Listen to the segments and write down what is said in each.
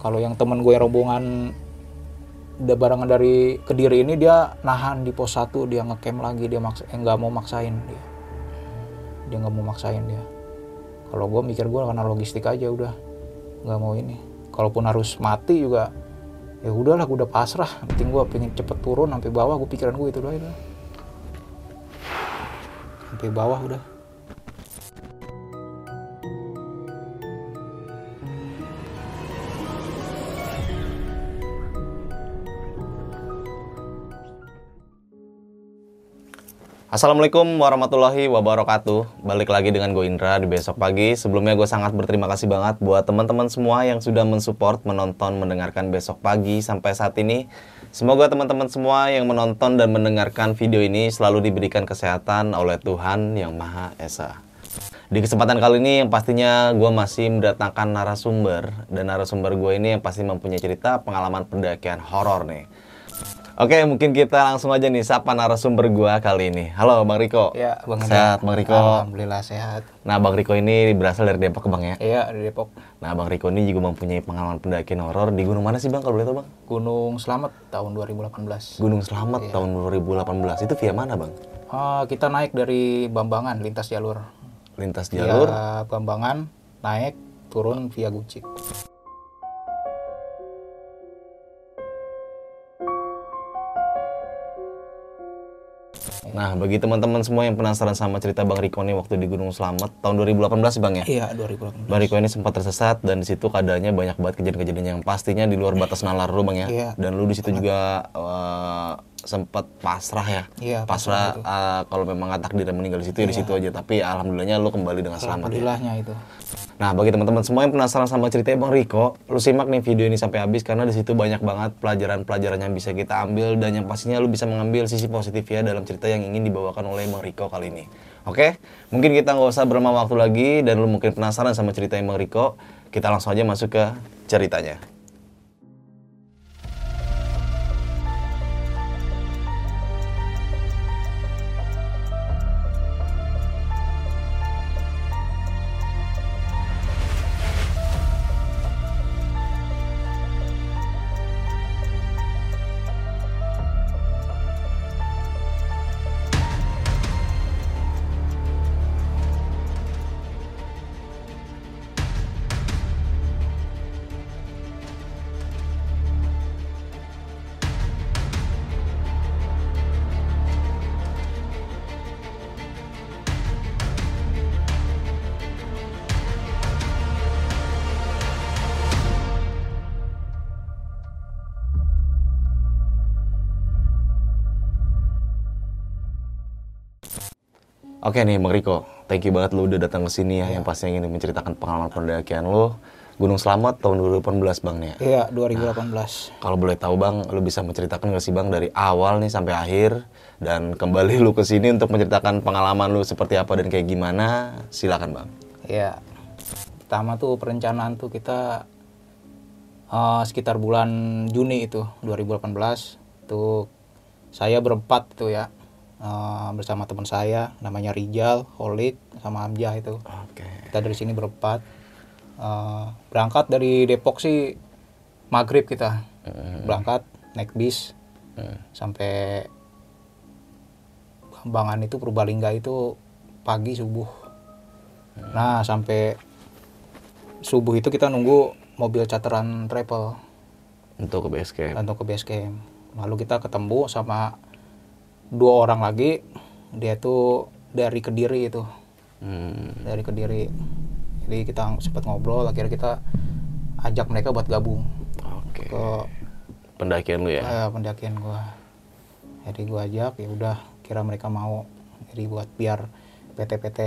kalau yang temen gue rombongan udah barengan dari kediri ini dia nahan di pos 1 dia ngecamp lagi dia maksa eh, nggak mau maksain dia. Dia nggak mau maksain dia. Kalau gue mikir gue karena logistik aja udah nggak mau ini. Kalaupun harus mati juga ya udahlah gue udah pasrah. Penting gue pengen cepet turun sampai bawah gue pikiran gue itu doang sampai bawah udah Assalamualaikum warahmatullahi wabarakatuh. Balik lagi dengan gue Indra di besok pagi. Sebelumnya gue sangat berterima kasih banget Buat teman-teman semua yang sudah mensupport Menonton, mendengarkan besok pagi Sampai saat ini. Semoga teman-teman semua yang menonton dan mendengarkan video ini Selalu diberikan kesehatan oleh Tuhan Yang Maha Esa. Di kesempatan kali ini yang pastinya gue masih mendatangkan narasumber. Dan narasumber gue ini yang pasti mempunyai cerita pengalaman pendakian horor nih Oke, mungkin kita langsung aja nih sapa narasumber gua kali ini. Halo, Bang Riko. ya bang Sehat, Bang Riko. alhamdulillah sehat Nah, Bang Riko ini berasal dari Depok, Bang ya. iya di Depok Nah, Bang Riko ini juga mempunyai pengalaman pendakian horor di gunung mana sih, Bang? Kalau boleh tahu, Bang? Gunung Slamet tahun 2018 Gunung Selamat tahun 2018. Itu via mana, Bang? Ah, kita naik dari Bambangan lintas jalur Lintas jalur. via Bambangan naik turun via Gucik Nah, bagi teman-teman semua yang penasaran sama cerita Bang Riko ini waktu di Gunung Selamat tahun 2018 sih, Bang ya. iya 2018 Bang Riko ini sempat tersesat dan di situ keadaannya banyak banget kejadian-kejadian yang pastinya di luar batas nalar lu, Bang ya. Iya. Dan lu di situ juga eh, sempat pasrah ya. Iya, pasrah eh, kalau memang nggak takdir meninggal di situ ya di situ aja, tapi alhamdulillahnya lu kembali dengan selamat ya. alhamdulillahnya itu Nah, bagi teman-teman semua yang penasaran sama cerita Bang Riko, lu simak nih video ini sampai habis karena di situ banyak banget pelajaran-pelajaran yang bisa kita ambil dan yang pastinya lu bisa mengambil sisi positif ya dalam cerita yang ingin dibawakan oleh Bang Riko kali ini. Oke, mungkin kita nggak usah berlama waktu lagi dan lu mungkin penasaran sama cerita Bang Riko, kita langsung aja masuk ke ceritanya. Oke nih Bang Riko, thank you banget lu udah datang ke sini ya yang pastinya ingin menceritakan pengalaman pendakian lu Gunung Selamat tahun 2018 Bang nih ya. iya 2018 Kalau boleh tahu Bang, lu bisa menceritakan nggak sih Bang dari awal nih sampai akhir dan kembali lu ke sini untuk menceritakan pengalaman lu seperti apa dan kayak gimana? Silakan Bang. Iya. Pertama tuh perencanaan tuh kita eh, sekitar bulan Juni itu 2018 tuh saya berempat tuh ya eh, bersama teman saya namanya Rijal, Holik, sama Amjah itu. Oke. Kita dari sini berempat Eh, berangkat dari Depok sih maghrib kita berangkat naik bis sampai Bambangan itu Purbalingga itu pagi subuh. Nah sampai subuh itu kita nunggu mobil charteran travel Untuk ke base camp. untuk ke base camp. Lalu kita ketemu sama dua orang lagi. Dia tuh dari Kediri itu, Hmm. dari Kediri. Jadi kita sempat ngobrol. Akhirnya kita ajak mereka buat gabung Oke. ke Pendakian lu ya. eh, pendakian gua. Jadi gua ajak ya udah kira mereka mau. Jadi buat biar PT-PT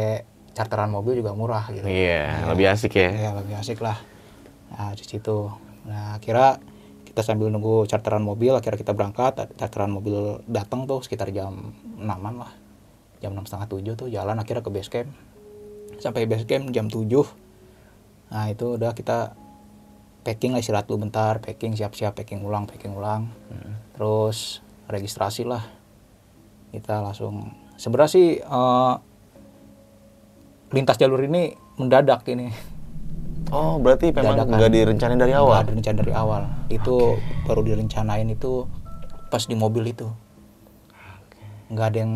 charteran mobil juga murah gitu. Iya, lebih asik ya. Ya lebih asik lah. Nah di situ. Nah akhirnya kita sambil nunggu charteran mobil, akhirnya kita berangkat. Charteran mobil datang tuh sekitar jam 6-an lah. Jam enam setengah tujuh tuh jalan akhirnya ke base camp. Sampai base camp jam 7. Nah itu udah kita packing lah istirahat dulu bentar, packing siap-siap, packing ulang, packing ulang. Terus registrasi lah. Kita langsung sebenarnya sih eh, lintas jalur ini mendadak ini Oh, berarti memang nggak direncanain dari Nggak awal. ada rencana dari awal. Itu baru direncanain itu pas di mobil itu. Nggak ada yang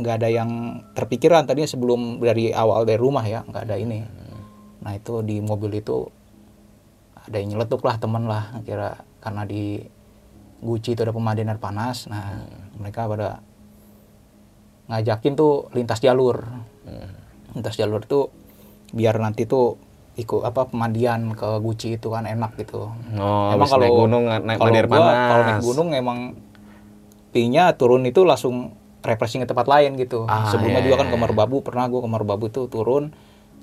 nggak ada yang terpikiran tadinya sebelum dari awal dari rumah ya nggak ada ini. Nah itu di mobil itu ada yang nyeletuk lah temen lah kira karena di Gucci itu ada pemandian air panas. Nah mereka pada ngajakin tuh lintas jalur. Lintas jalur itu biar nanti tuh ikut apa pemandian ke Gucci itu kan enak gitu Oh, habis naik gunung naik kalau gua panas. kalau naik gunung emang pinya turun itu langsung refreshing ke tempat lain gitu. Ah, Sebelumnya iya, juga kan iya, ke Merbabu pernah gua ke Merbabu tuh turun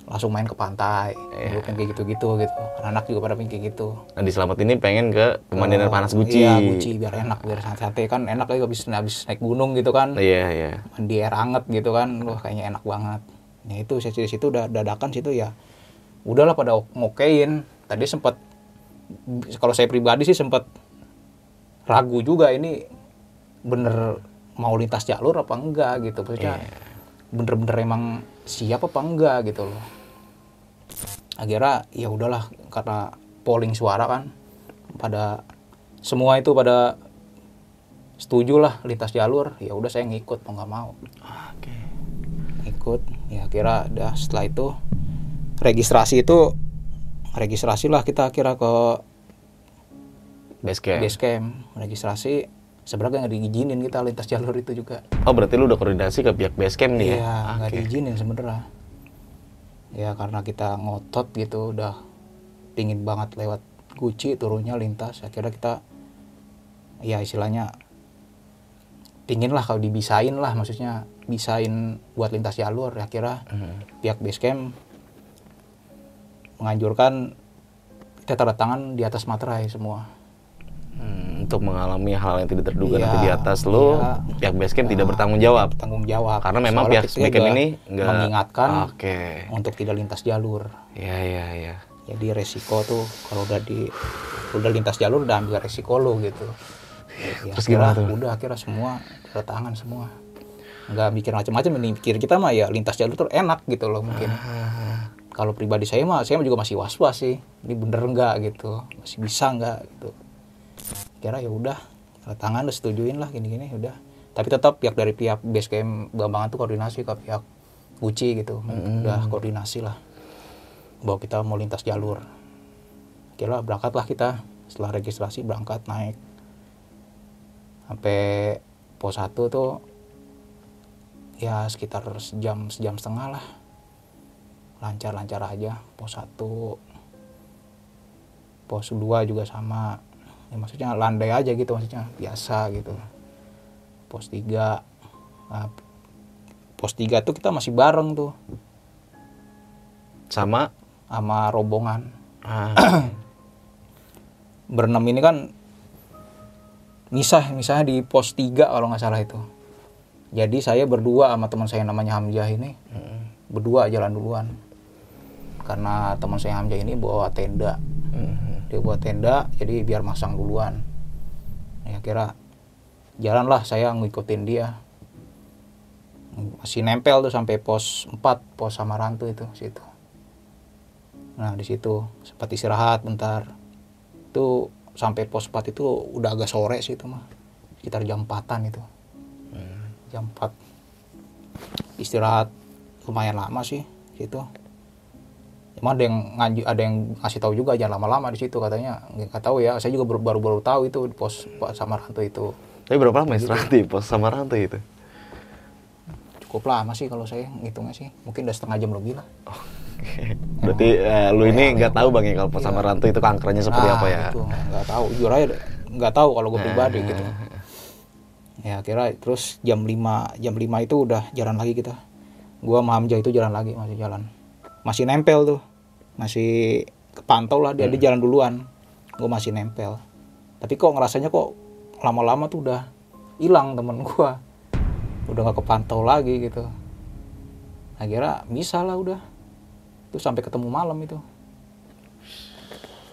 langsung main ke pantai. Iya. Gua pengen kayak gitu-gitu gitu. Anak juga pada pengen kayak gitu. Nah, di selamat ini pengen ke pemandian Ke- panas Gucci. Iya, Gucci biar enak biar santai kan enak lagi habis habis naik gunung gitu kan. Iya, iya. Mandi air anget gitu kan. Wah, kayaknya enak banget. Nah, itu saya situ udah dadakan situ ya. Udahlah pada ngokein. Tadi sempat kalau saya pribadi sih sempat ragu juga ini bener mau lintas jalur apa enggak gitu maksudnya bener-bener emang siap apa enggak gitu loh akhirnya ya udahlah karena polling suara kan pada semua itu pada setuju lah lintas jalur ya udah saya ngikut mau nggak mau Oke. ikut ya kira udah setelah itu registrasi itu registrasi lah kita kira ke Base camp. base camp registrasi sebenarnya nggak diizinin kita lintas jalur itu juga Oh, berarti lu udah koordinasi ke pihak base camp nih ya? iya nggak Oke. diizinin sebenarnya ya karena kita ngotot gitu udah pingin banget lewat Gucci turunnya lintas akhirnya kita ya istilahnya pingin lah kalau dibisain lah maksudnya bisain buat lintas jalur ya kira Hmm. pihak base camp menganjurkan kita tanda tangan di atas materai semua Hmm, untuk mengalami hal yang tidak terduga Iya, nanti di atas lu, iya. pihak base camp tidak bertanggung jawab. tanggung jawab Karena memang Soalnya pihak kita base camp juga ini nggak mengingatkan Oke. untuk tidak lintas jalur Iya, iya, iya. jadi resiko tuh kalau udah di udah lintas jalur udah ambil resiko lo gitu ya, Terus akhirnya- gimana tuh? udah akhirnya semua tanda tangan semua nggak mikir macam-macam ini pikir kita mah ya lintas jalur tuh enak gitu loh mungkin Ah. Kalau pribadi saya mah saya juga masih was was sih. Ini bener nggak gitu? Masih bisa nggak gitu? Kira ya udah tangan udah setujuin lah gini-gini udah. Tapi tetap pihak dari pihak base camp Bambangan tuh koordinasi ke pihak Gucci gitu. Udah koordinasi lah. Bahwa kita mau lintas jalur. Kira berangkatlah kita. Setelah registrasi berangkat naik. Sampai pos 1 tuh ya sekitar sejam sejam setengah lah lancar-lancar aja. Pos 1 pos 2 juga sama. Ya maksudnya landai aja gitu maksudnya biasa gitu. Pos 3 nah, pos 3 tuh kita masih bareng tuh. Sama? Sama rombongan. Ah, berenam ini kan misah misalnya di pos 3 kalau nggak salah itu. Jadi saya berdua sama teman saya namanya Hamzah ini. Berdua jalan duluan karena teman saya Hamzah ini bawa tenda. Mhm. dia buat tenda jadi biar masang duluan. Ya kira jalanlah saya ngikutin dia. Masih nempel tuh sampai pos 4 pos Samarantu itu situ. Nah di situ sempat istirahat bentar. Itu sampai pos 4 itu udah agak sore sih itu mah. Sekitar jam 4an itu. Jam 4 istirahat lumayan lama sih situ Emang ada yang ngaji, ada yang ngasih tahu juga jangan lama-lama di situ katanya. Nggak tahu ya saya juga baru baru, baru tahu itu di pos Pak Samaranto itu. Tapi berapa lama istirahat di pos Samaranto itu? cukup lama sih kalau saya ngitungnya sih. Mungkin udah setengah jam lebih lah. Berarti eh, lu ini nggak tahu bang ya kalau pos Samaranto itu kankernya seperti Nah, apa ya? itu nggak nggak tahu. Jujur aja nggak tahu kalau gue pribadi gitu. Ya kira terus jam 5 jam 5 itu udah jalan lagi kita. Gua sama Hamzah itu jalan lagi masih jalan masih nempel tuh. Masih kepantau lah dia dia jalan duluan. Gue masih nempel. Tapi kok ngerasanya kok lama-lama tuh udah hilang temen gua. Udah nggak kepantau lagi gitu. Akhirnya bisa lah udah. Tuh sampai ketemu malam itu.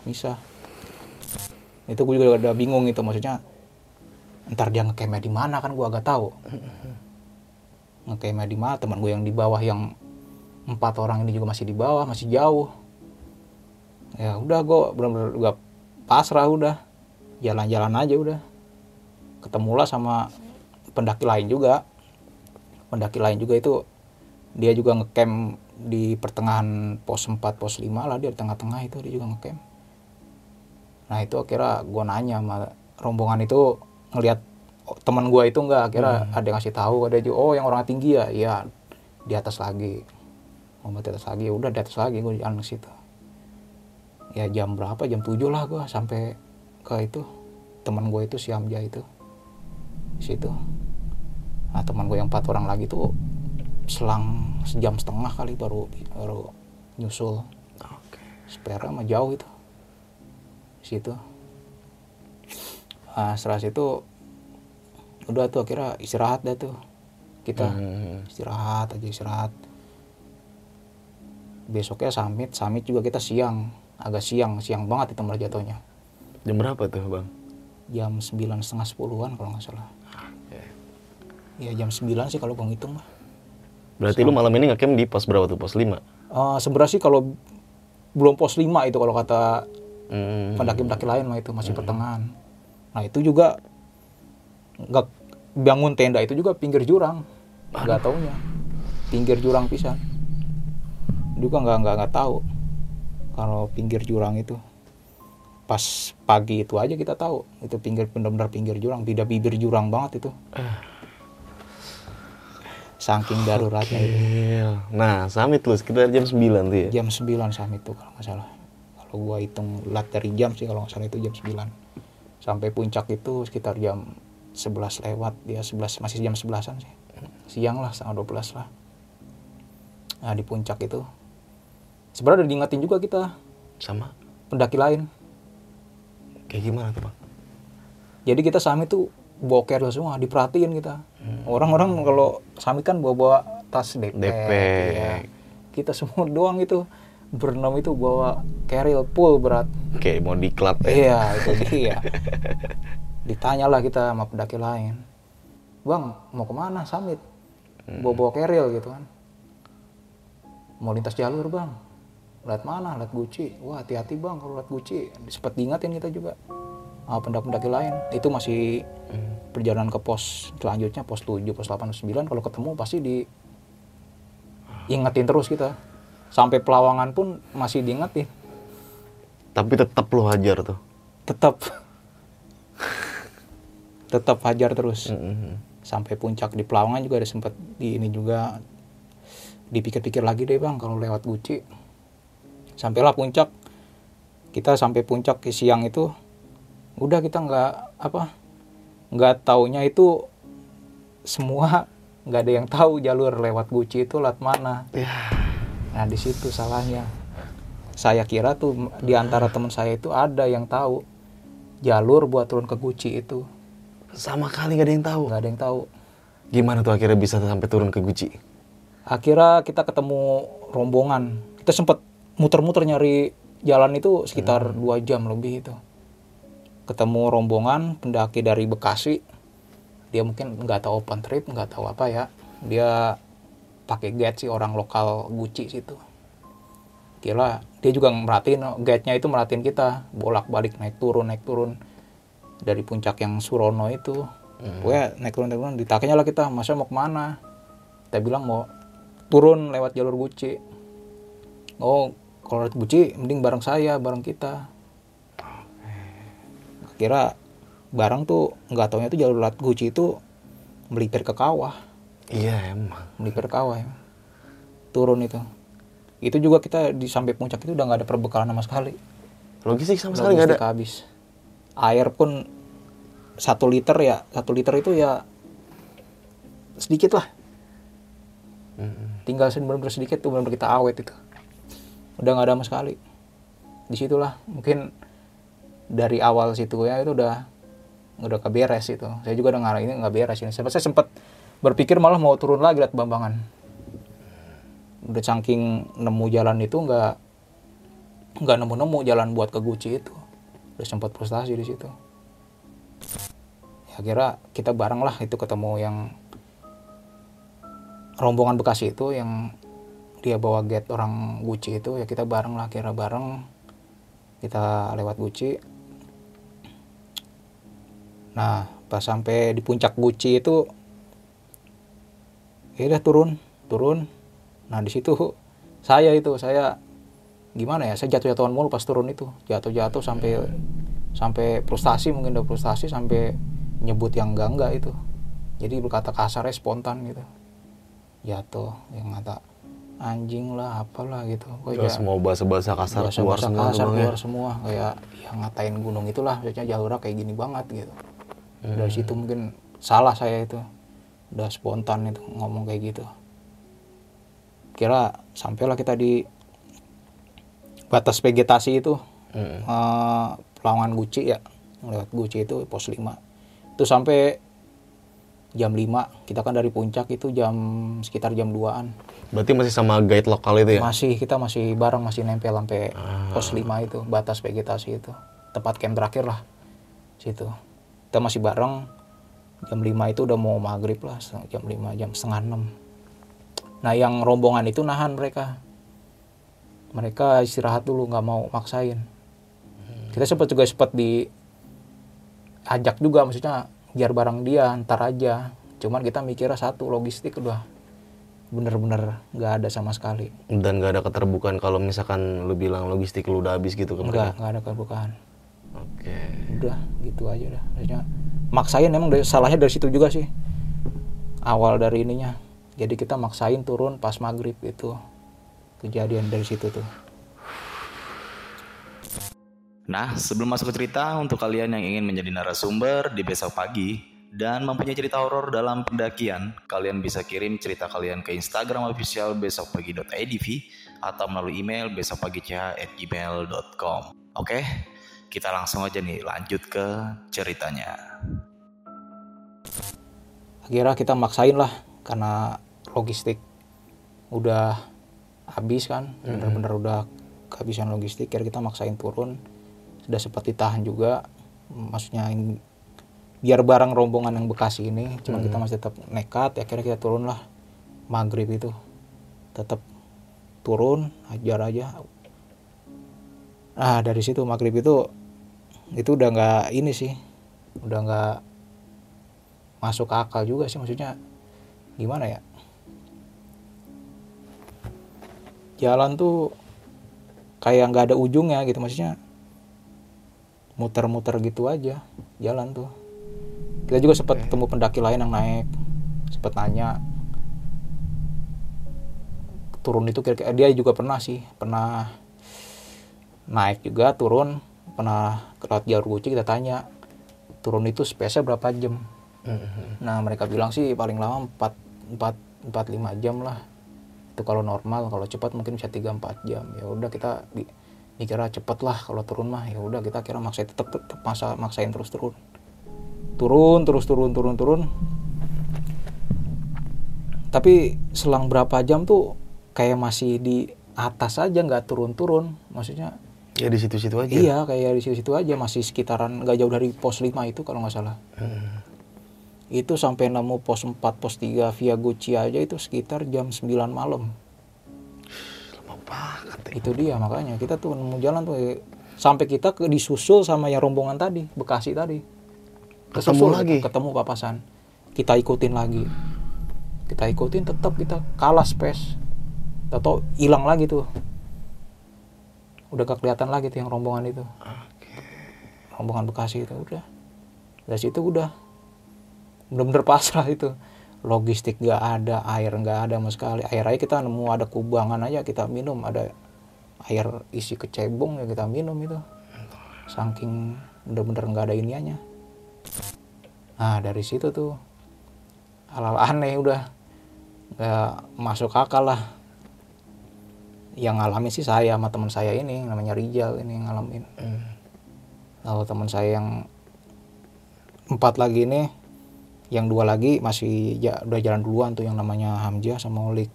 Bisa itu gue juga udah bingung itu maksudnya ntar dia ngekemnya di mana kan gue agak tahu. Ngekemnya di mana teman gue yang di bawah yang empat orang ini juga masih di bawah masih jauh. Ya udah gue bener-bener gak pasrah udah. Jalan-jalan aja udah. Ketemulah sama pendaki lain juga. Pendaki lain juga itu dia juga ngecamp di pertengahan pos 4 pos 5 lah dia di tengah-tengah itu dia juga ngecamp. Nah itu akhirnya gue nanya sama rombongan itu ngelihat teman gue itu enggak akhirnya ada yang ngasih tahu ada juga oh yang orang tinggi ya? Iya di atas lagi mau di atas lagi udah di atas lagi gue jalan ke situ. Ya jam berapa? Jam 7 lah gue sampai ke itu. Teman gue itu si Amja itu. Di situ. Nah teman gue yang empat orang lagi tuh selang sejam setengah kali baru baru nyusul. Oke. spare mah jauh itu. Di situ. Nah setelah situ udah tuh akhirnya istirahat dah tuh. Kita Hmm. istirahat aja istirahat besoknya summit summit juga kita siang. Agak siang siang banget itu malah jatuhnya. Jam berapa tuh bang? jam sembilan setengah sepuluhan kalau nggak salah. Ya jam 9 sih kalau gue ngitung mah Berarti lu malam ini ngecamp di pos berapa tuh? Pos 5? Eh, sebenarnya sih kalau belum pos 5 itu kalau kata Hmm. pendaki-pendaki lain mah itu masih pertengahan. Nah itu juga nggak bangun tenda itu juga pinggir jurang. Nggak taunya. Pinggir jurang pisan juga nggak nggak nggak tahu kalau pinggir jurang itu. Pas pagi itu aja kita tahu itu pinggir benar-benar pinggir jurang beda bibir jurang banget itu. Saking daruratnya itu. Gil. Nah, summit lu sekitar jam 9 tuh ya? jam 9 summit itu kalau nggak salah. Kalau gua hitung lat dari jam sih kalau nggak salah itu jam 9 sampai puncak itu sekitar jam 11 lewat dia 11 masih jam 11an sih. Siang lah setengah 12 lah. Nah di puncak itu sebenarnya udah diingetin juga kita Sama? pendaki lain Kayak gimana tuh bang? jadi kita summit tuh bawa carrier semua diperhatiin kita orang-orang kalau summit kan bawa-bawa tas backpack, Backpack. ya. kita semua doang itu berenam itu bawa carrier full berat Kayak mau diklat ya? Iya, itu dia. Ditanyalah kita sama pendaki lain. Bang, mau ke mana summit? Bawa-bawa keril gitu kan. Mau lintas jalur bang. Lihat mana? Lihat Gucci. Wah hati-hati bang kalau lihat Gucci. Sempat diingatin kita juga. Sama pendaki-pendaki lain. Itu masih perjalanan ke pos selanjutnya. Pos 7, pos 8, pos 9. Kalau ketemu pasti di ingetin terus kita. Sampai pelawangan pun masih diingetin. Tapi tetap lu hajar tuh. tetap tetap hajar terus Hmm. sampai puncak di Pelawangan juga ada sempat di ini juga dipikir-pikir lagi deh bang kalau lewat Guci sampailah puncak kita sampai puncak ke siang itu udah kita nggak apa nggak taunya itu semua nggak ada yang tahu jalur lewat Guci itu lewat mana Ya. nah di situ salahnya saya kira tuh di antara teman saya itu ada yang tahu jalur buat turun ke Guci itu Sama kali gak ada yang tahu. nggak ada yang tahu Gimana tuh akhirnya bisa sampai turun ke Guci? akhirnya kita ketemu rombongan kita sempat muter-muter nyari jalan itu sekitar dua jam lebih itu. Ketemu rombongan pendaki dari Bekasi. Dia mungkin nggak tahu open trip nggak tahu apa ya. Dia pakai guide sih orang lokal Guci situ. Kira dia juga merhatiin guide-nya itu merhatiin kita. Bolak-balik naik turun naik turun. Dari puncak yang Surono itu. Pokoknya naik turun naik turun. Ditanya lah kita masa mau ke mana? Kita bilang mau turun lewat jalur Guci oh kalau lewat Guci mending bareng saya bareng kita kira bareng tuh nggak taunya tuh jalur lewat Guci itu melipir ke kawah Iya emang. melipir ke kawah ya. turun itu itu juga kita di sampai puncak itu udah nggak ada perbekalan sama sekali Logistik sama sekali gak ada. Habis air pun satu liter ya satu liter itu ya sedikit lah Mm-mm. tinggal benar-benar sedikit tuh benar kita awet itu udah nggak ada sama sekali. Di situlah mungkin dari awal situ ya itu udah udah keberes itu. Saya juga ngarang ini nggak beres ini. Saya sempat berpikir malah mau turun lagi lihat bambangan. Udah saking nemu jalan itu nggak nggak nemu-nemu jalan buat ke Guci itu. Udah sempat frustasi di situ. Ya kira kita bareng lah itu ketemu yang rombongan Bekasi itu yang dia bawa get orang Gucci itu ya kita bareng lah kira bareng. Kita lewat Guci nah pas sampai di puncak Guci itu ya udah turun turun. Nah di situ saya itu saya gimana ya saya jatuh-jatuhan mulu pas turun itu. Jatuh-jatuh sampai sampai frustasi mungkin udah frustasi sampai nyebut yang enggak enggak itu. Jadi berkata kasarnya spontan gitu. Jatuh yang kata anjing lah apalah gitu. Pokoknya Terus mau bahasa-bahasa kasar bahasa keluar bahasa semua kasar ya. keluar semua. Kayak ya ngatain gunung itulah maksudnya jalurnya kayak gini banget gitu. Dari situ mungkin salah saya itu. Udah spontan itu ngomong kayak gitu. Kira sampailah kita di batas vegetasi itu Mm. eh, Pelawangan Guci ya. Lewat Guci itu pos 5 itu sampai jam 5 kita kan dari puncak itu jam sekitar jam 2an Berarti masih sama guide lokal itu ya? masih kita masih bareng masih nempel sampai Ah. pos 5 itu batas vegetasi itu. Tempat camp terakhir lah situ. Kita masih bareng jam 5 itu udah mau maghrib lah jam 5 jam setengah 6 nah yang rombongan itu nahan mereka. Mereka istirahat dulu nggak mau maksain. Kita sempat juga sempat di ajak juga maksudnya biar bareng dia ntar aja cuman kita mikirnya satu logistik udah bener-bener nggak ada sama sekali Dan gak ada keterbukaan kalau misalkan lu bilang logistik lu udah habis gitu ke mereka? Enggak, enggak ada kebukaan. Oke. Udah, gitu aja dah. Maksudnya maksain emang dari, salahnya dari situ juga sih. Awal dari ininya. Jadi kita maksain turun pas maghrib itu. Kejadian dari situ tuh. Nah, sebelum masuk ke cerita, untuk kalian yang ingin menjadi narasumber di besok pagi dan mempunyai cerita horor dalam pendakian, kalian bisa kirim cerita kalian ke Instagram official besokpagi.idv atau melalui email besokpagi.gmail.com. Oke, kita langsung aja nih lanjut ke ceritanya. Akhirnya kita maksain lah karena logistik udah habis kan, bener-bener udah kehabisan logistik. Akhirnya kita maksain turun. Sudah sempat ditahan juga, maksudnya ini biar barang rombongan yang Bekasi ini, cuma kita masih tetap nekat. Ya akhirnya kita turun lah maghrib itu, tetap turun, ajar aja. Nah dari situ maghrib itu itu udah nggak ini sih, udah nggak masuk akal juga sih. Maksudnya gimana ya? Jalan tuh kayak nggak ada ujungnya gitu. Maksudnya muter-muter gitu aja jalan tuh. Kita juga sempat ketemu pendaki lain yang naik sempat nanya. Turun itu kira-kira dia juga pernah sih pernah naik juga turun pernah ke laut guci kita tanya turun itu space berapa jam? Nah mereka bilang sih paling lama 4 4 4 5 jam lah. Itu kalau normal, kalau cepat mungkin bisa 3 4 jam. Ya udah kita mikirnya cepet lah kalau turun mah. Ya udah kita kira maksain tetap tetap masa maksain terus turun. Turun terus turun turun turun. Tapi selang berapa jam tuh kayak masih di atas aja nggak turun-turun. Maksudnya Ya di situ-situ aja. iya kayak di situ-situ aja masih sekitaran nggak jauh dari pos 5 itu kalau nggak salah itu sampai nemu pos 4 pos 3 via Gucci aja itu sekitar jam 9 malam banget ya. itu dia makanya kita tuh nemu jalan tuh eh, sampai kita ke disusul sama yang rombongan tadi Bekasi tadi. Ketemu lagi? ketemu papasan. Kita ikutin lagi. Kita ikutin tetap kita kalah space. Atau hilang lagi tuh. Udah gak kelihatan lagi tuh yang rombongan itu. Rombongan Bekasi itu udah. Dari situ udah. Bener-bener pasrah itu logistik gak ada air nggak ada sama sekali. Air aja kita nemu ada kubangan aja kita minum ada air isi kecebong ya kita minum itu. Saking bener-bener nggak ada iniannya. Nah dari situ tuh hal-hal aneh udah nggak masuk akal lah. Yang ngalamin sih saya sama teman saya ini namanya Rijal ini yang ngalamin. Lalu teman saya yang empat lagi ini yang dua lagi masih ja- udah jalan duluan tuh yang namanya Hamzah sama Olik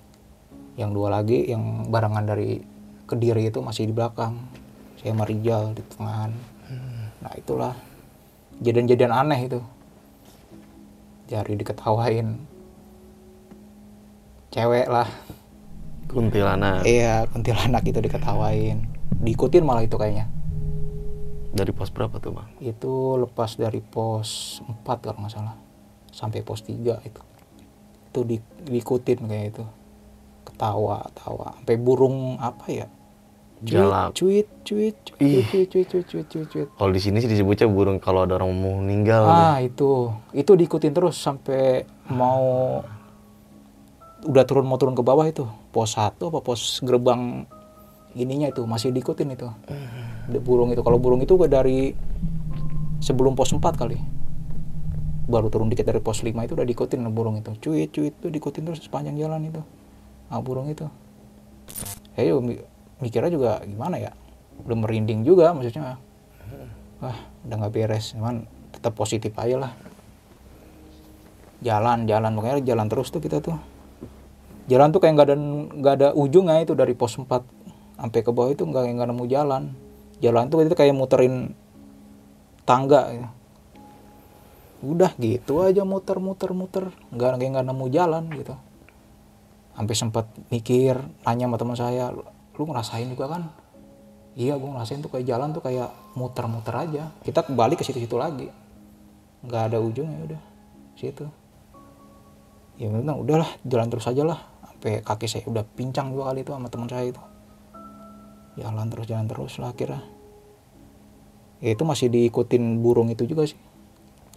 yang dua lagi yang barengan dari Kediri itu masih di belakang. Saya sama Rijal di tengahan nah itulah jadian-jadian aneh itu. Jari diketawain. Cewek lah. Kuntilanak. iya kuntilanak itu diketawain. Diikutin malah itu kayaknya. Dari pos berapa tuh bang? itu lepas dari pos 4 kalau nggak salah sampai pos 3 itu itu di, diikutin kayak itu ketawa tawa. Sampai burung apa ya? Jalak. cuit cuit cuit Ih. cuit cuit cuit cuit cuit cuit Kalau di sini sih disebutnya burung kalau ada orang mau meninggal. ah itu. Itu diikutin terus sampai mau udah turun mau turun ke bawah itu. Pos satu apa pos gerbang ininya itu masih diikutin itu. Ada burung itu. Kalau burung itu udah dari sebelum pos 4 kali baru turun dikit dari pos 5 itu udah diikutin burung itu. Cuit cuit itu diikutin terus sepanjang jalan itu. Ah burung itu. Ya yuk, mi- mikirnya juga gimana ya? Udah merinding juga maksudnya. Wah udah nggak beres. Cuman tetap positif aja lah. Jalan jalan. Makanya jalan terus tuh kita tuh. Jalan tuh kayak nggak ada nggak ada ujungnya itu dari pos 4 sampai ke bawah itu nggak nggak nemu jalan. Jalan tuh itu kayak muterin tangga ya. Udah gitu aja muter muter muter. Nggak kayak nggak nemu jalan gitu. Sampai sempat mikir nanya sama teman saya lu ngerasain juga kan? Iya gue ngerasain tuh kayak jalan tuh kayak muter-muter aja. Kita kembali ke situ-situ lagi. Nggak ada ujungnya udah. Situ. Ya memang udahlah jalan terus aja lah. Sampai kaki saya udah pincang dua kali itu sama teman saya itu. Jalan terus jalan terus lah akhirnya. Ya itu masih diikutin burung itu juga sih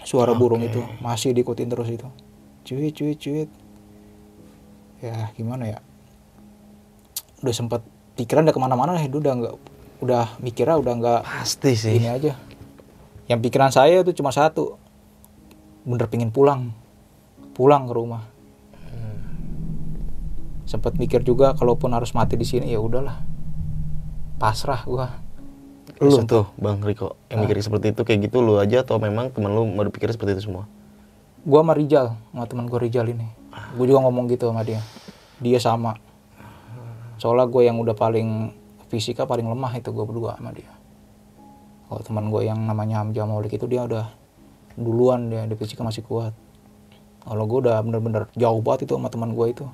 suara burung itu masih diikutin terus itu cuit cuit cuit. Ya gimana ya? Udah sempat pikiran udah ke mana-mana lah itu udah nggak udah mikirnya udah nggak Pasti sih. ini aja. Yang pikiran saya itu cuma satu. Bener pingin pulang. Pulang ke rumah. Sempat mikir juga kalaupun harus mati di sini ya udahlah. Pasrah gua Lu? Tuh bang Riko yang mikir seperti itu kayak gitu lu aja atau memang temen lu berpikir seperti itu semua? gua sama Rijal sama teman gua Rijal ini. Gua juga ngomong gitu sama dia. Dia sama. Soalnya gue yang udah paling fisika paling lemah itu gue berdua sama dia. Kalau teman gue yang namanya Hamzah Maulik itu dia udah duluan dia di fisika masih kuat. Kalau gue udah bener-bener jauh banget itu sama teman gue itu.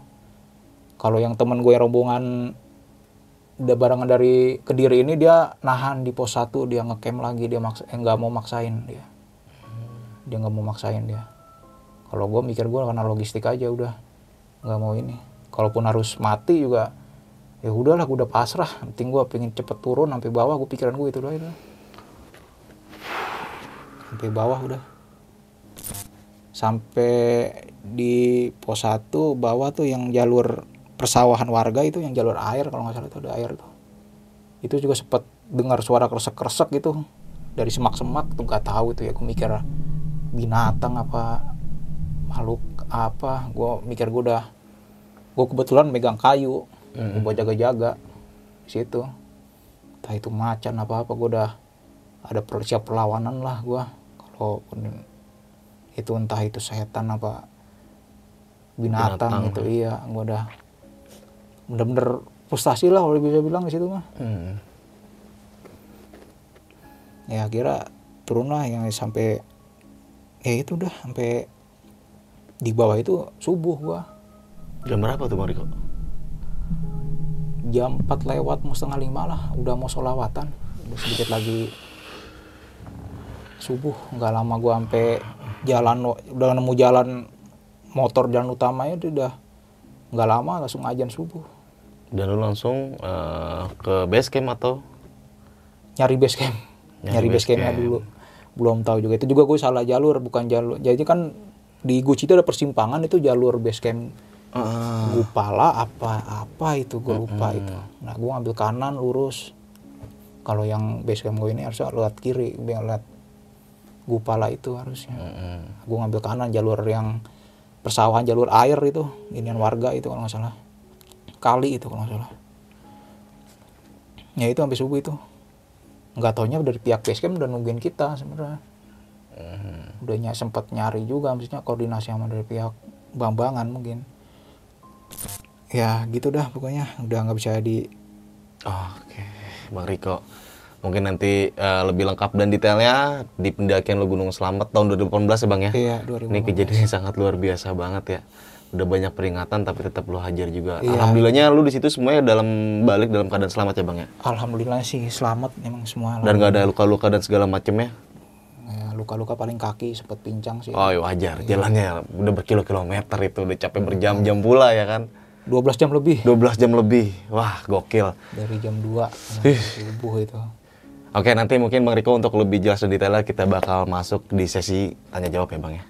Kalau yang teman gue yang rombongan udah barengan dari kediri ini dia nahan di pos 1 dia ngecamp lagi dia maksa eh, nggak mau maksain dia. Dia nggak mau maksain dia. Kalau gue mikir gue karena logistik aja udah nggak mau ini. Kalaupun harus mati juga ya udahlah gue udah pasrah. Penting gue pengen cepet turun sampai bawah gue pikiran gue itu doang itu. Sampai bawah udah. Sampai di pos 1 bawah tuh yang jalur persawahan warga itu yang jalur air kalau nggak salah itu ada air tuh itu juga sempat dengar suara kresek-kresek gitu dari semak-semak tuh nggak tahu itu ya gue mikir binatang apa makhluk apa? Gue mikir gue udah gue kebetulan megang kayu gue buat jaga-jaga di situ. Entah itu macan apa apa gue udah ada persiap perlawanan lah gue kalau itu entah itu setan apa binatang, Binatang. gitu iya gue udah bener-bener frustasi lah kalau bisa bilang di situ mah Hmm. ya kira turun lah yang sampai ya itu udah sampai di bawah itu subuh gua Jam berapa tuh bang Riko? jam 4 lewat mau setengah lima lah udah mau solawatan udah sedikit lagi subuh nggak lama gua sampai jalan udah nemu jalan motor jalan utamanya itu udah nggak lama langsung ajan subuh Dan lu langsung eh, ke base camp atau? nyari base camp. Nyari nyari, base campnya camp. dulu. Belum tahu juga. Itu juga gue salah jalur bukan jalur. Jadi kan di Guci itu ada persimpangan itu jalur base camp Ah. Gupala apa apa itu gue lupa itu. Nah gue ngambil kanan lurus. Kalau yang base camp gue ini harusnya lewat kiri lihat Gupala itu harusnya. Mm-mm. gue ngambil kanan jalur yang persawahan jalur air itu inian warga itu kalau nggak salah kali itu kalau nggak salah. Ya itu sampai subuh itu. Nggak taunya dari pihak base camp udah nungguin kita sebenarnya. Udah ny- sempat nyari juga maksudnya koordinasi sama dari pihak bambangan mungkin. Ya gitu dah pokoknya. Udah nggak bisa di Oke, Bang Riko. Mungkin nanti eh, lebih lengkap dan detailnya di pendakian lo Gunung Selamat tahun 2018 ya Bang ya? iya 2000 Ini kejadian yang sangat luar biasa banget ya. Udah banyak peringatan tapi tetap lu hajar juga. Iya. Alhamdulillahnya lu di situ semuanya dalam balik dalam keadaan selamat ya bang ya. alhamdulillah sih selamat emang semua Dan nggak ada luka-luka dan segala macemnya. Ya, luka-luka paling kaki sempat pincang sih Oh iya wajar, jalannya udah berkilo-kilometer itu udah capek berjam-jam pula ya kan. 12 jam lebih 12 jam lebih, wah gokil. dari jam 2 sampai subuh itu Oke nanti mungkin Bang Riko untuk lebih jelas dan detailnya kita bakal masuk di sesi tanya jawab ya Bang ya.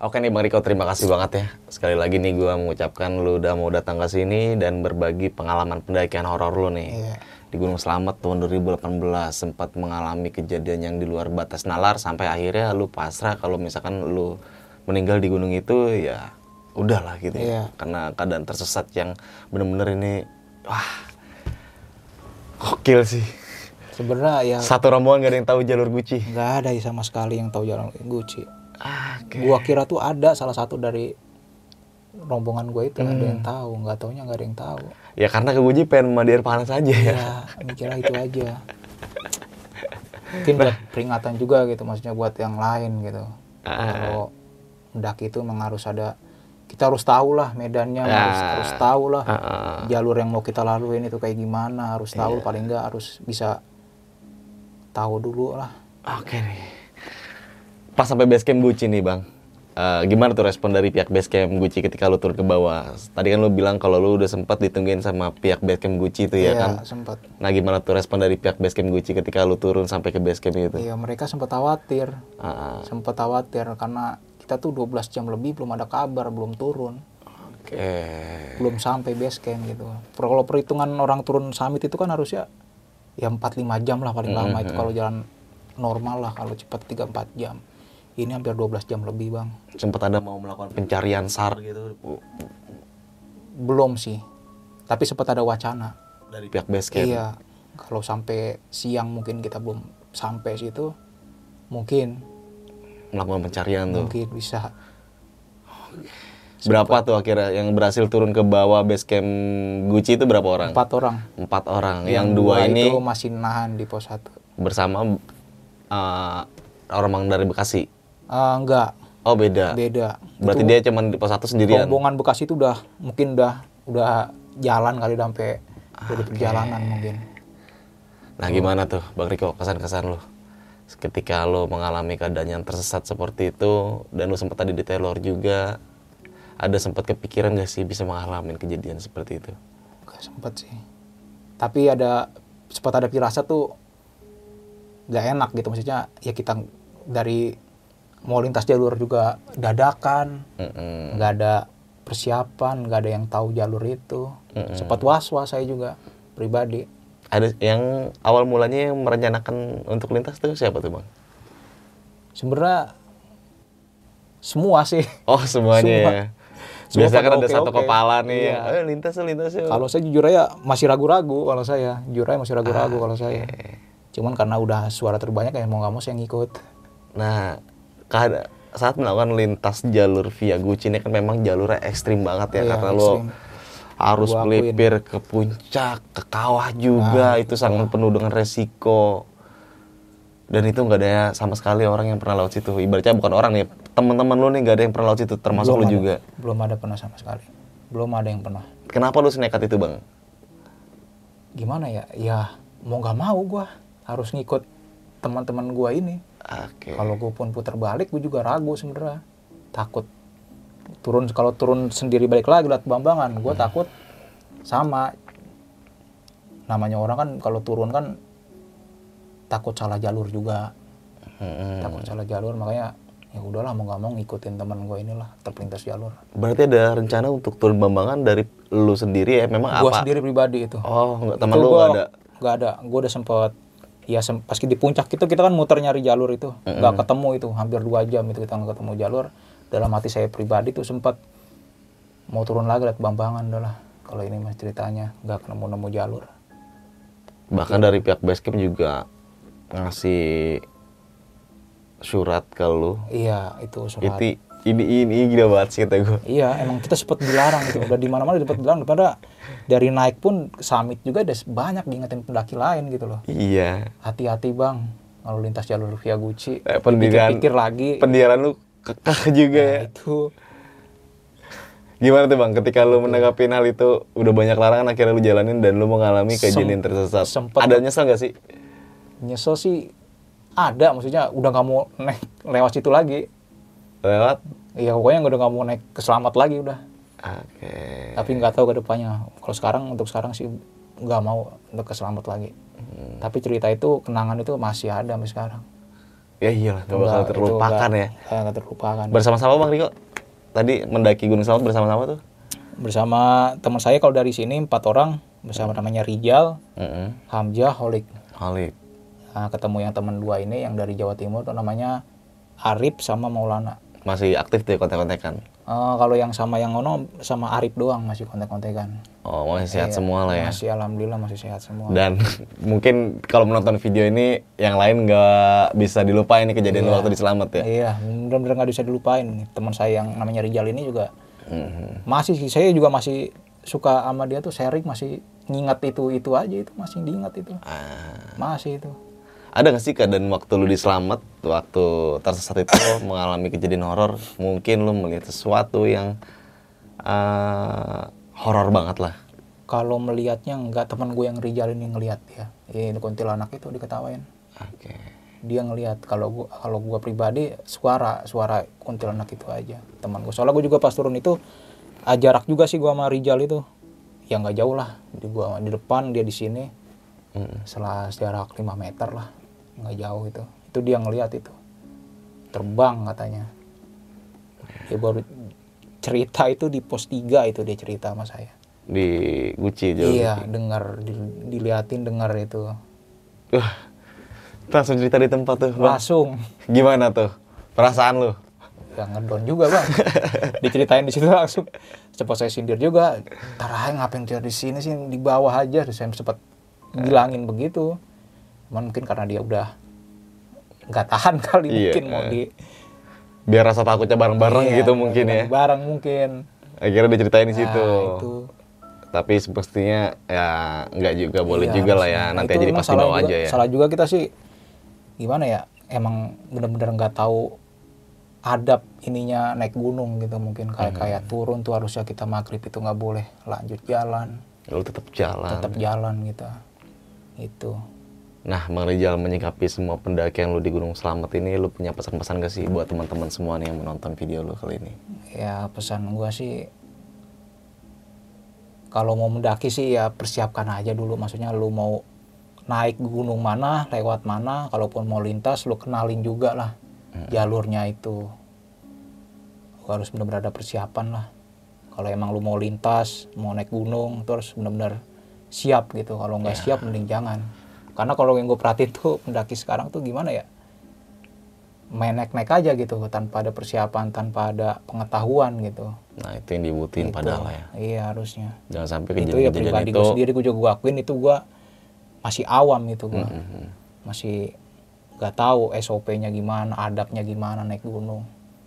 Oke nih Bang Riko terima kasih banget ya. Sekali lagi nih gua mengucapkan lu udah mau datang ke sini Dan berbagi pengalaman pendakian horor lu nih. Iya. Di Gunung Selamat tahun 2018 Sempat mengalami kejadian yang di luar batas nalar Sampai akhirnya lu pasrah kalau misalkan lu meninggal di gunung itu Ya udahlah gitu ya. Iya. Karena keadaan tersesat yang bener-bener ini Wah Gokil sih. Sebenarnya ya Satu rombongan gak ada yang tahu jalur Gucci. Nggak ada sama sekali yang tahu jalan Gucci Oke gua kira tuh ada salah satu dari rombongan gue itu ada Hmm. yang tahu nggak taunya nggak ada yang tahu Ya karena ke Gucci pengen mandi air panas aja ya ya mikirnya itu aja mungkin buat peringatan juga gitu maksudnya buat yang lain gitu Ah. kalau mendaki itu memang harus ada kita harus tahu lah medannya harus Ah. harus tahu lah Ah, ah. jalur yang mau kita laluin itu kayak gimana harus tahu Iya. paling nggak harus bisa tahu dulu lah Oke nih. Pas sampai base camp Gucci nih bang, Eh, gimana tuh respon dari pihak base camp Gucci ketika lu turun ke bawah? Tadi kan lu bilang kalau lu udah sempat ditungguin sama pihak base camp Gucci itu ya Iya, kan? sempat Nah gimana tuh respon dari pihak base camp Gucci ketika lu turun sampai ke base camp itu? iya mereka sempat khawatir Ah, ah. sempat khawatir karena kita tuh 12 jam lebih belum ada kabar belum turun Oke. belum sampai base camp gitu kalau perhitungan orang turun summit itu kan harusnya ya 4-5 jam lah paling lama itu kalau jalan normal lah kalau cepat 3-4 jam ini hampir 12 jam lebih bang Sempat ada mau melakukan pencarian sar gitu belum sih tapi sempat ada wacana dari pihak base camp. iya kalau sampai siang mungkin kita belum sampai situ mungkin Melakukan pencarian tuh. mungkin bisa Berapa tuh akhirnya yang berhasil turun ke bawah base camp Gucci itu berapa orang? empat orang Empat orang. Yang, dua ini itu masih nahan di pos satu bersama uh, orang dari Bekasi. Eh, enggak Oh beda. beda Berarti dia cuma di pos satu sendirian. rombongan Bekasi itu udah mungkin udah udah jalan kali udah sampai dari perjalanan mungkin Nah gimana tuh Bang Riko kesan-kesan lo? Ketika lo mengalami keadaan yang tersesat seperti itu dan lo sempat tadi di Taylor juga ada sempat kepikiran gak sih bisa mengalami kejadian seperti itu? Gak sempet sih tapi ada sempat ada firasat tuh gak enak gitu maksudnya ya kita dari mau lintas jalur juga dadakan nggak ada persiapan nggak ada yang tahu jalur itu sempat was was saya juga pribadi Ada yang awal mulanya yang merencanakan untuk lintas tuh siapa tuh bang? sebenarnya semua sih Oh semuanya Semua. ya. Semua Biasa kan pada ada satu oke-oke. kepala nih. Iya. Ayo lintas lintas yuk. Kalau saya jujur aja masih ragu-ragu kalau saya. Jujur aja masih ragu-ragu kalau saya. Cuman karena udah suara terbanyak ya mau nggak mau saya ngikut. Nah, saat melakukan lintas jalur via Gucci ini kan memang jalurnya ekstrim banget ya Iya, karena lo harus melipir ke puncak, ke kawah juga Nah, itu sangat penuh dengan resiko. Dan itu nggak ada sama sekali orang yang pernah lewat situ. Ibaratnya bukan orang nih, teman-teman lo nih nggak ada yang pernah lewat situ, termasuk lo Belum ada. juga. Belum ada pernah sama sekali. Belum ada yang pernah. Kenapa lo senekat itu bang? Gimana ya? Ya mau nggak mau gua harus ngikut teman-teman gua ini. Oke. Kalau gue pun putar balik gue juga ragu sebenarnya. Takut turun kalau turun sendiri balik lagi lihat bambangan, gue takut sama namanya orang kan kalau turun kan takut salah jalur juga Mm-mm. takut salah jalur makanya ya udahlah mau nggak mau ngikutin teman gue inilah terlintas jalur Berarti ada rencana untuk turun bambangan dari lu sendiri ya? Memang gue apa? sendiri pribadi itu Oh, nggak teman lu gua nggak ada? nggak ada gue udah sempet ya pas di puncak itu kita kan muter nyari jalur itu. Nggak ketemu itu hampir dua jam itu kita nggak ketemu jalur. Dalam hati saya pribadi tuh sempat mau turun lagi lihat bambangan udahlah kalau ini mas ceritanya nggak ketemu nemu jalur. Bahkan dari pihak basecamp juga ngasih surat ke lu. iya itu surat. Itu ini ini gila banget sih kata gue. Iya, emang kita sempet dilarang gitu. Udah di mana-mana dapat dilarang. Daripada dari naik pun summit juga ada banyak diingetin pendaki lain gitu loh. Iya. Hati-hati bang, kalau lintas jalur via Gucci. Eh, pendirian Pikir lagi. pendiaran lu kekeh juga ya. Nah, itu Gimana tuh bang? Ketika lu menanggapi hal itu udah banyak larangan akhirnya lu jalanin dan lu mengalami kejadian tersesat. sempet. Ada nyesel gak sih? nyesel sih ada, maksudnya udah nggak mau naik lewat situ lagi. Lewat? Iya pokoknya udah nggak mau naik ke selamat lagi udah. Oke. Tapi nggak tahu ke depannya. Kalau sekarang untuk sekarang sih nggak mau untuk ke selamat lagi. Hmm. Tapi cerita itu kenangan itu masih ada sampai sekarang. Ya iyalah, gak bakal Nggak- itu terlupakan ya. eh, nggak terlupakan. Bersama-sama bang Riko? Tadi mendaki Gunung Selamat bersama-sama tuh? bersama teman saya kalau dari sini empat orang bersama namanya Rijal, Heeh. Hamzah, Holik. Halid. Nah, ketemu yang teman dua ini yang dari Jawa Timur tuh namanya Arif sama Maulana. Masih aktif tuh ya kontek-kontekan? Eh, kalau yang sama yang ono sama Arif doang masih kontek-kontekan. Oh, masih sehat Iya, semua lah ya. Masih alhamdulillah masih sehat semua. Dan mungkin kalau menonton video ini yang lain nggak bisa dilupain nih kejadian Iya. waktu di Selamat ya. Iya, benar-benar nggak bisa dilupain. Teman saya yang namanya Rijal ini juga Mhm. masih sih saya juga masih suka sama dia tuh sharing masih ngingat itu itu aja itu masih diingat itu Ah. masih itu Ada nggak sih keadaan waktu lu di Selamat, waktu tersesat itu mengalami kejadian horor, mungkin lu melihat sesuatu yang eh, horor banget lah. kalau melihatnya nggak teman gue yang Rijal ini ngelihat ya ini kuntilanak itu diketawain Oke. dia ngelihat kalau gua kalau gua pribadi suara suara kuntilanak itu aja teman gue soalnya gue juga pas turun itu ah, jarak juga sih gua sama Rijal itu ya nggak jauh lah di gua di depan dia di sini Mm. setelah jarak 5 meter lah nggak jauh itu. Itu dia ngelihat itu. Terbang katanya. Dia baru cerita itu di pos 3 itu dia cerita sama saya. Di Gucci jauh. iya dengar di- diliatin dengar itu. Wah, langsung cerita di tempat tuh. Bang. langsung. Gimana tuh? Perasaan lu? ya ngedon juga bang. Diceritain di situ langsung. Cepat saya sindir juga. Ntar aja ngapain dia di sini sih? Di bawah aja. Terus saya sempat bilangin begitu cuman mungkin karena dia udah nggak tahan kali Iya, mungkin mau di Biar rasa takutnya bareng-bareng Iya, gitu mungkin ya. bareng mungkin Akhirnya diceritain di situ. Nah, itu. Tapi semestinya ya nggak juga boleh Iya, juga lah ya. Nanti aja dipasti salah bawa juga- aja ya. salah juga kita sih gimana ya emang bener-bener nggak tahu adab ininya naik gunung gitu mungkin kayak Hmm. kayak turun tuh harusnya kita maghrib itu nggak boleh lanjut jalan Lu tetap jalan. tetap jalan gitu itu Nah, Bang Rizal menyikapi semua pendakian lu di Gunung Selamat ini, lu punya pesan-pesan gak sih buat teman-teman semua nih yang menonton video lu kali ini? ya pesan gua sih kalau mau mendaki sih ya persiapkan aja dulu. Maksudnya lu mau naik gunung mana lewat mana kalaupun mau lintas lu kenalin juga lah jalurnya itu. Lu harus benar-benar ada persiapan lah. Kalau emang lu mau lintas mau naik gunung terus benar-benar siap gitu. Kalau nggak siap mending jangan karena kalau yang gue perhatiin tuh pendaki sekarang tuh gimana ya main naik-naik aja gitu tanpa ada persiapan tanpa ada pengetahuan gitu Nah, itu yang dibutuhin Itu. padahal ya. iya harusnya Jangan sampai itu ya pribadi itu. gue sendiri gue juga gue akuin itu gue masih awam gitu gue Mhm. masih nggak tahu SOP-nya gimana adabnya gimana naik gunung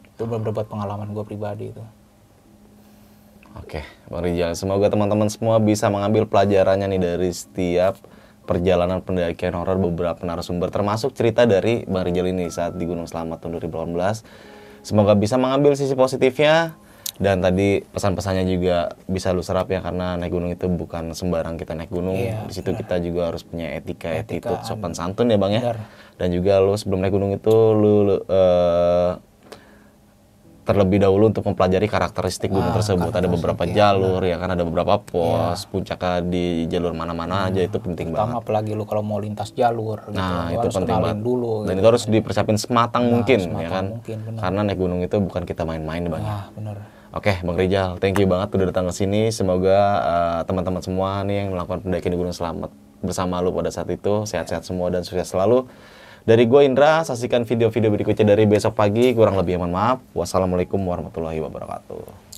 itu bener-bener buat pengalaman gue pribadi itu Oke, Bang Rizal. Semoga teman-teman semua bisa mengambil pelajarannya nih dari setiap perjalanan pendakian horor beberapa narasumber termasuk cerita dari Bang Rizal ini saat di Gunung Selamat tahun 2018. Semoga bisa mengambil sisi positifnya dan tadi pesan-pesannya juga bisa lu serap ya karena naik gunung itu bukan sembarang kita naik gunung. Iya, Di situ kita juga harus punya etika, Etika, attitude, sopan santun ya Bang ya. benar. Dan juga lu sebelum naik gunung itu lu, lu, eh, terlebih dahulu untuk mempelajari karakteristik gunung Ah, tersebut. Ada beberapa iya, jalur ya kan ada beberapa pos, puncaknya di jalur mana-mana aja itu penting Pertama banget. apalagi lu kalau mau lintas jalur gitu Nah, lu itu harus penting banget. dulu Dan gitu. itu harus dipersiapin sematang mungkin ya sematang kan. mungkin, benar. Karena naik gunung itu bukan kita main-main Bang. ya. ah bener Oke, Bang Rizal, thank you banget udah datang ke sini. Semoga eh, teman-teman semua nih yang melakukan pendakian di Gunung Selamat bersama lu pada saat itu sehat-sehat semua dan sukses selalu. Dari gue Indra, saksikan video-video berikutnya dari besok pagi. Kurang lebih mohon maaf. Wassalamualaikum warahmatullahi wabarakatuh.